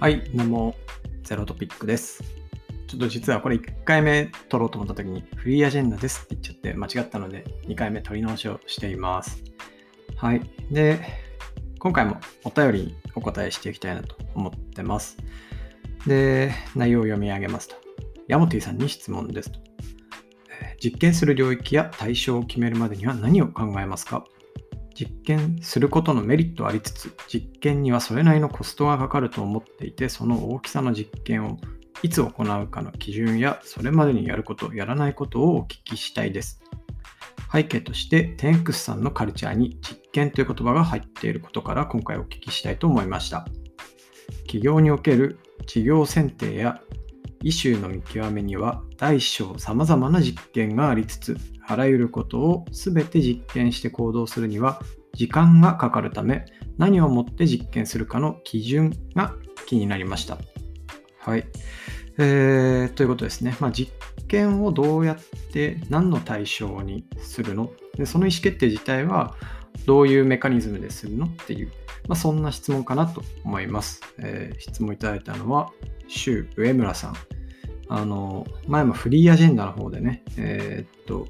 はい、どうも、ゼロトピックです。ちょっと実はこれ1回目撮ろうと思った時にフリーアジェンダですって言っちゃって間違ったので2回目撮り直しをしています。はい。で、今回もお便りにお答えしていきたいなと思ってます。で、内容を読み上げますと。ヤモティさんに質問ですと。実験する領域や対象を決めるまでには何を考えますか？実験することのメリットありつつ、実験にはそれなりのコストがかかると思っていて、その大きさの実験をいつ行うかの基準や、それまでにやること、やらないことをお聞きしたいです。背景として、テンクスさんのカルチャーに実験という言葉が入っていることから今回お聞きしたいと思いました。企業における事業選定やイシューの見極めには大小様々な実験がありつつ、あらゆることを全て実験して行動するには時間がかかるため、何をもって実験するかの基準が気になりました。はい。えー、ということですね。まあ、実験をどうやって何の対象にするの？でその意思決定自体はどういうメカニズムでするのっていう、まあ、そんな質問かなと思います。えー、質問いただいたのは、周上村さん。あの、前もフリーアジェンダの方でね、えー、っと、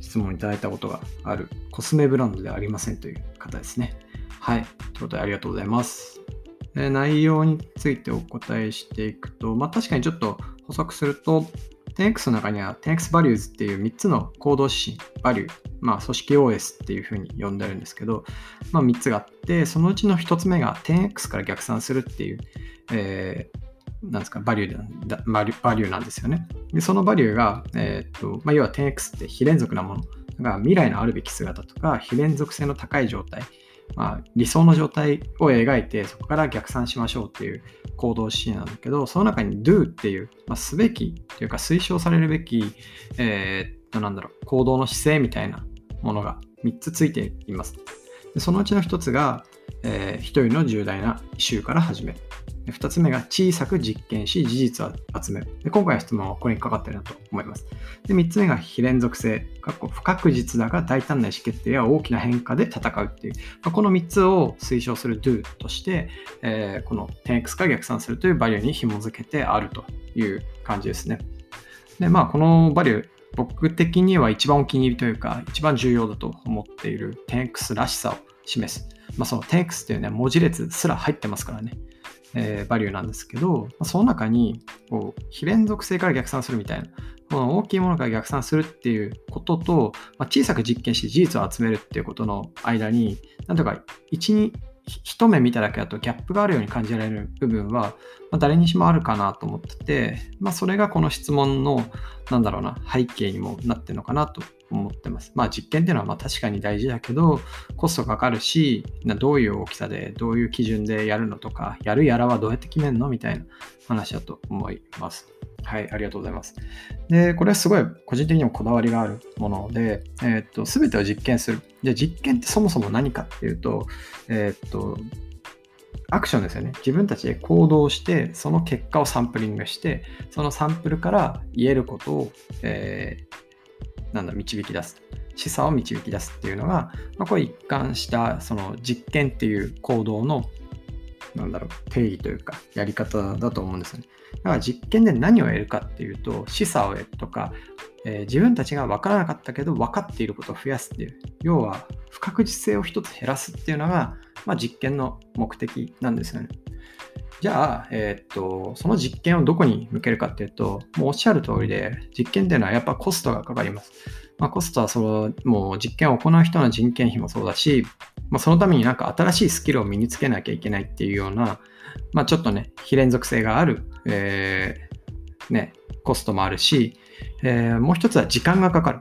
質問いただいたことがあるコスメブランドではありませんという方ですね。はい。ということでありがとうございます。で内容についてお答えしていくと、まあ確かにちょっと補足すると、10X の中には 10X Values っていう3つの行動指針、バリュー、まあ組織 OS っていうふうに呼んでるんですけど、まあ3つがあって、そのうちの1つ目が 10X から逆算するっていう、えーなんですか、バリューバリューなんですよね。で、そのバリューが、えー、っと、まあ、要は 10x って非連続なもの。が未来のあるべき姿とか、非連続性の高い状態、まあ、理想の状態を描いて、そこから逆算しましょうっていう行動指針なんだけど、その中に do っていう、まあ、すべきというか推奨されるべき、えー、っと、なんだろう、行動の姿勢みたいなものが3つついています。でそのうちの1つが、えー、1人の重大なイシューから始める。2つ目が小さく実験し、事実を集める。で今回の質問はこれにかかってるなと思います。で3つ目が非連続性。不確実だが大胆な意思決定や大きな変化で戦うっていう、まあ、この3つを推奨する do として、えー、この 10x から逆算するというバリューに紐づけてあるという感じですね。で、まあ、このバリュー、僕的には一番お気に入りというか、一番重要だと思っている 10x らしさを示す。まあ、その 10x というね、文字列すら入ってますからね。えー、バリューなんですけど、その中にこう非連続性から逆算するみたいな、この大きいものから逆算するっていうことと、まあ、小さく実験して事実を集めるっていうことの間に、なんとか一に一目見ただけだとギャップがあるように感じられる部分は、まあ、誰にしもあるかなと思ってて、まあ、それがこの質問の、なんだろうな、背景にもなってるのかなと思ってます。まあ実験っていうのはまあ確かに大事だけど、コストかかるし、どういう大きさで、どういう基準でやるのとか、やるやらはどうやって決めるのみたいな話だと思います。はい、ありがとうございます。で、これはすごい個人的にもこだわりがあるもので、えー、っと、すべてを実験する。じゃあ実験ってそもそも何かっていうと、えー、っと、アクションですよね。自分たちで行動して、その結果をサンプリングして、そのサンプルから言えることを、えー、なんだ、導き出す。示唆を導き出すっていうのが、まあ、これ一貫したその実験っていう行動のなんだろう定義というかやり方だと思うんですよね。だから実験で何を得るかっていうと示唆を得るとか、えー、自分たちが分からなかったけど分かっていることを増やすっていう要は不確実性を一つ減らすっていうのが、まあ、実験の目的なんですよね。じゃあ、えー、っと、その実験をどこに向けるかっていうと、もうおっしゃる通りで、実験っていうのはやっぱコストがかかります。まあ、コストはその、もう実験を行う人の人件費もそうだし、まあ、そのためになんか新しいスキルを身につけなきゃいけないっていうような、まあ、ちょっとね、非連続性がある、えー、ね、コストもあるし、えー、もう一つは時間がかかる。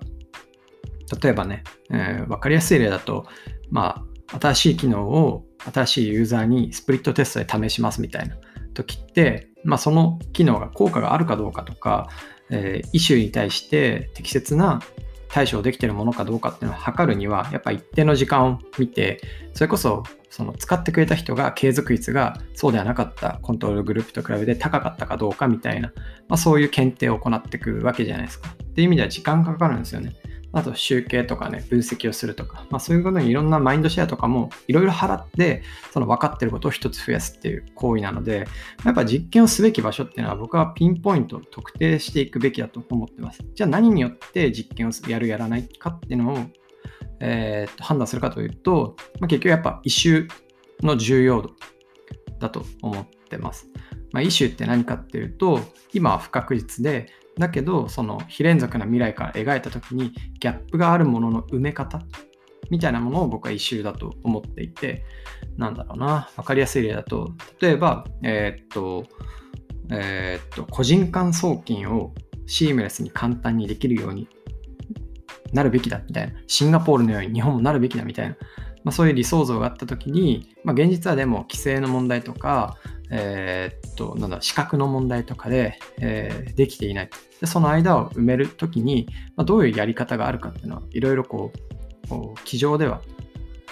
例えばね、えー、分かりやすい例だと、まあ、新しい機能を新しいユーザーにスプリットテストで試しますみたいな時って、まあ、その機能が効果があるかどうかとか、えー、イシューに対して適切な対処できてるものかどうかっていうのを測るには、やっぱ一定の時間を見て、それこそその使ってくれた人が継続率がそうではなかったコントロールグループと比べて高かったかどうかみたいな、まあ、そういう検定を行っていくわけじゃないですか。っていう意味では時間かかるんですよね。あと集計とかね、分析をするとか、まあ、そういうことにいろんなマインドシェアとかもいろいろ払って、その分かってることを一つ増やすっていう行為なので、やっぱ実験をすべき場所っていうのは僕はピンポイント特定していくべきだと思ってます。じゃあ何によって実験をやるやらないかっていうのを、えー、と判断するかというと、まあ、結局やっぱ異臭の重要度だと思ってます。まあ、イシューって何かっていうと、今は不確実で、だけど、その非連続な未来から描いた時に、ギャップがあるものの埋め方みたいなものを僕はイシューだと思っていて、なんだろうな、わかりやすい例だと、例えば、えー、っと、えー、っと、個人間送金をシームレスに簡単にできるようになるべきだみたいな、シンガポールのように日本もなるべきだみたいな、まあ、そういう理想像があった時に、まあ、現実はでも規制の問題とか、えー、っと、なんだ、資格の問題とかで、えー、できていない。で、その間を埋めるときに、まあ、どういうやり方があるかっていうのは、いろいろこう、こう机上では、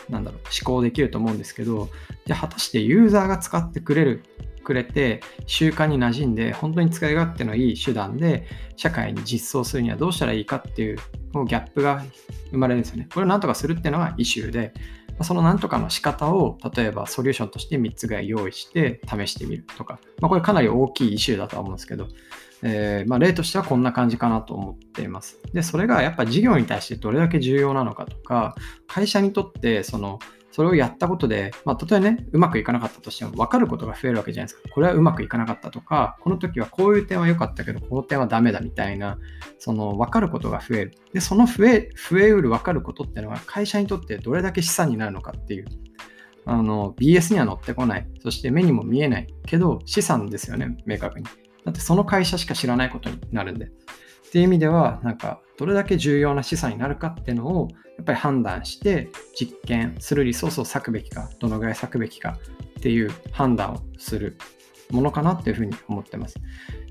なんだろう、思考できると思うんですけど、じゃ果たしてユーザーが使ってくれる、くれて、習慣に馴染んで、本当に使い勝手のいい手段で、社会に実装するにはどうしたらいいかっていう、このギャップが生まれるんですよね。これをなんとかするっていうのがイシューで、そのなんとかの仕方を例えばソリューションとして3つぐらい用意して試してみるとか、まあ、これかなり大きいイシューだとは思うんですけど、えー、まあ、例としてはこんな感じかなと思っています。で、それがやっぱ事業に対してどれだけ重要なのかとか、会社にとってそのそれをやったことで、まあ、たとえね、うまくいかなかったとしても分かることが増えるわけじゃないですか。これはうまくいかなかったとか、この時はこういう点は良かったけど、この点はダメだみたいな、その分かることが増える。で、その増え、増えうる分かることっていうのは会社にとってどれだけ資産になるのかっていう。あの、BS には乗ってこない。そして目にも見えない。けど、資産ですよね、明確に。だってその会社しか知らないことになるんで。っていう意味では、なんか、どれだけ重要な資産になるかっていうのを、やっぱり判断して実験するリソースを割くべきか、どのぐらい割くべきかっていう判断をするものかなっていうふうに思ってます。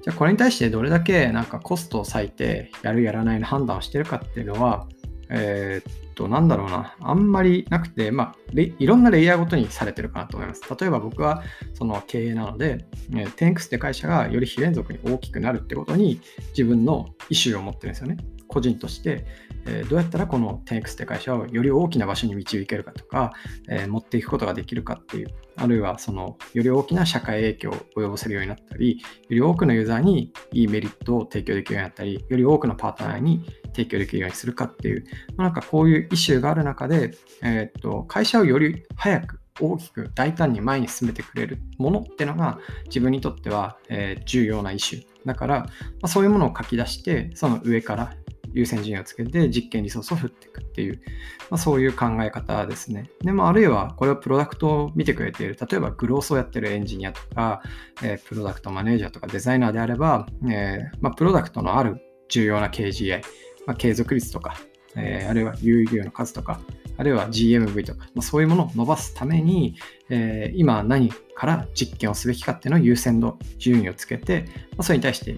じゃあこれに対してどれだけなんかコストを割いてやるやらないの判断をしてるかっていうのは、えー、っと、なんだろうな、あんまりなくて、まあ、いろんなレイヤーごとにされてるかなと思います。例えば僕はその経営なので、えー、テンクスって会社がより非連続に大きくなるってことに自分の意思を持ってるんですよね。個人として、え、どうやったらこの 10X って会社をより大きな場所に導けるかとか、え、持っていくことができるかっていう、あるいはそのより大きな社会影響を及ぼせるようになったり、より多くのユーザーにいいメリットを提供できるようになったり、より多くのパートナーに提供できるようにするかっていう、まあ、なんかこういうイシューがある中で、えー、っと会社をより早く大きく大胆に前に進めてくれるものっていうのが自分にとっては、え、重要なイシュー。だから、ま、そういうものを書き出して、その上から優先順位をつけて実験リソースを振っていくっていう、まあ、そういう考え方ですね。でもあるいはこれをプロダクトを見てくれている、例えばグロースをやってるエンジニアとか、えー、プロダクトマネージャーとかデザイナーであれば、えー、まあ、プロダクトのある重要な KGI、まあ、継続率とか、えー、あるいは有意義の数とか、あるいは GMV とか、まあ、そういうものを伸ばすために、えー、今何から実験をすべきかっていうのを優先度、順位をつけて、まあ、それに対して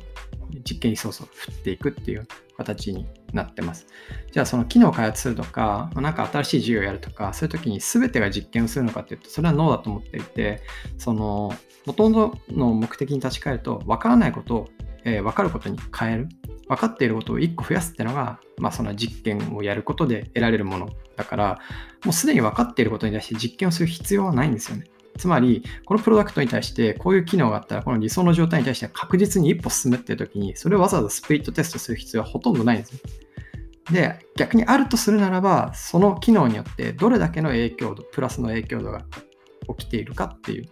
実験リソースを振っていくっていう形になってます。じゃあその機能を開発するとか、なんか新しい事業をやるとか、そういう時に全てが実験をするのかっていうと、それはノーだと思っていて、その、ほとんどの目的に立ち返ると、分からないことを、えー、分かることに変える。分かっていることを1個増やすっていうのが、まあ、その実験をやることで得られるものだから、もうすでに分かっていることに対して実験をする必要はないんですよね。つまり、このプロダクトに対してこういう機能があったら、この理想の状態に対して確実に一歩進むっていう時に、それをわざわざスプリットテストする必要はほとんどないんですよ。で、逆にあるとするならば、その機能によってどれだけの影響度、プラスの影響度が起きているかっていう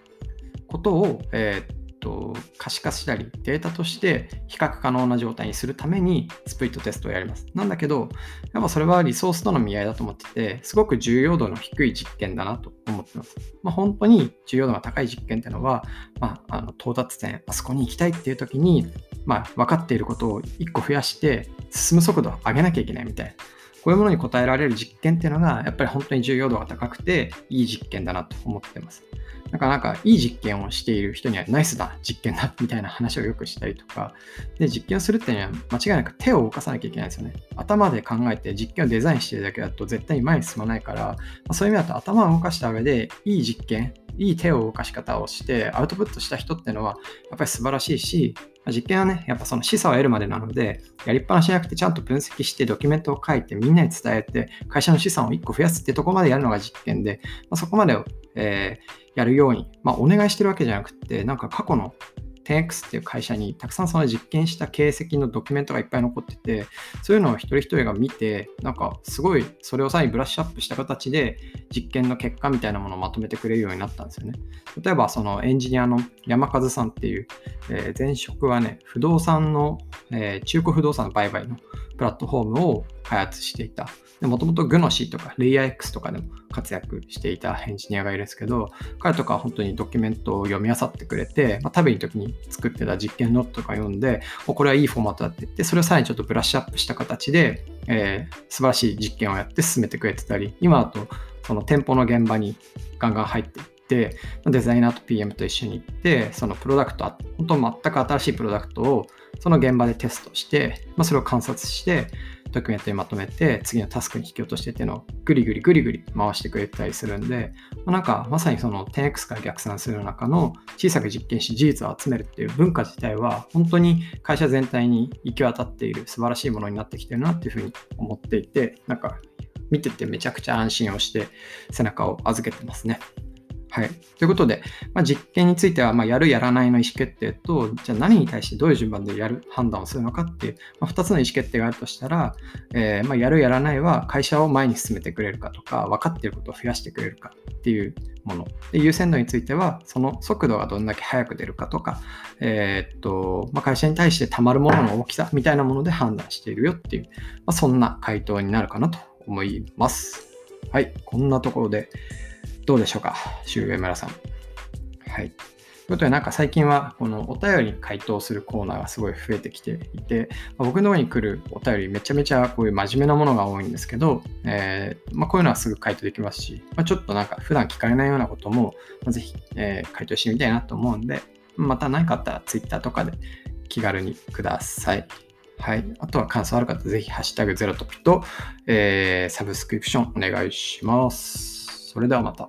ことを、えー、と、可視化したり、データとして比較可能な状態にするためにスプリットテストをやります。なんだけど、やっぱそれはリソースとの見合いだと思ってて、すごく重要度の低い実験だなと思ってます。まあ、本当に重要度が高い実験っていうのは、まあ、あの到達点、あそこに行きたいっていう時に、まあ、分かっていることを1個増やして進む速度を上げなきゃいけないみたいな。こういうものに答えられる実験っていうのが、やっぱり本当に重要度が高くて、いい実験だなと思ってます。なかなんかいい実験をしている人にはナイスだ、実験だ、みたいな話をよくしたりとか、で、実験をするっていうのは間違いなく手を動かさなきゃいけないですよね。頭で考えて実験をデザインしてるだけだと絶対に前に進まないから、まあ、そういう意味だと頭を動かした上で、いい実験、いい手を動かし方をしてアウトプットした人っていうのはやっぱり素晴らしいし、実験はね、やっぱその示唆を得るまでなので、やりっぱなしじゃなくてちゃんと分析してドキュメントを書いてみんなに伝えて会社の資産を1個増やすってとこまでやるのが実験で、まあ、そこまで、えー、やるように、まあ、お願いしてるわけじゃなくて、なんか過去の 10X っていう会社にたくさんその実験した形跡のドキュメントがいっぱい残ってて、そういうのを一人一人が見て、なんかすごいそれをさらにブラッシュアップした形で実験の結果みたいなものをまとめてくれるようになったんですよね。例えばそのエンジニアの山和さんっていう、えー、前職はね、不動産の、えー、中古不動産の売買のプラットフォームを開発していた。もともとグノシーとかレイヤー X とかでも活躍していたエンジニアがいるんですけど、彼とか本当にドキュメントを読み漁ってくれて、まあ、タベリー時に作ってた実験ノートとか読んで、これはいいフォーマットだって言って、それをさらにちょっとブラッシュアップした形で、えー、素晴らしい実験をやって進めてくれてたり、今だとその店舗の現場にガンガン入っていって、デザイナーと PM と一緒に行って、そのプロダクト、本当全く新しいプロダクトをその現場でテストして、まあ、それを観察して、ドキュメントにまとめて、次のタスクに引き落としてっていうのをぐりぐりぐりぐり回してくれたりするんで、まあ、なんかまさにその 10X から逆算する中の小さく実験し事実を集めるっていう文化自体は本当に会社全体に行き渡っている素晴らしいものになってきてるなっていうふうに思っていて、なんか見ててめちゃくちゃ安心をして背中を預けてますね。はい。ということで、まあ、実験については、まやる、やらないの意思決定と、じゃあ何に対してどういう順番でやる、判断をするのかっていう、まあ、2つの意思決定があるとしたら、えー、ま、やる、やらないは会社を前に進めてくれるかとか、分かっていることを増やしてくれるかっていうもの。で優先度については、その速度がどんだけ速く出るかとか、えー、っと、ま会社に対してたまるものの大きさみたいなもので判断しているよっていう、まそんな回答になるかなと思います。はい。こんなところで、どうでしょうか、周上村さん。はい。ということで、なんか最近はこのお便りに回答するコーナーがすごい増えてきていて、まあ、僕の方に来るお便りめちゃめちゃこういう真面目なものが多いんですけど、えー、まあ、こういうのはすぐ回答できますし、まあ、ちょっとなんか普段聞かれないようなことも、まあ、ぜひ、えー、回答してみたいなと思うんで、また何かあったら Twitter とかで気軽にください。はい。あとは感想ある方、ぜひ、ハッシュタグゼロトピと、えー、サブスクリプションお願いします。それではまた。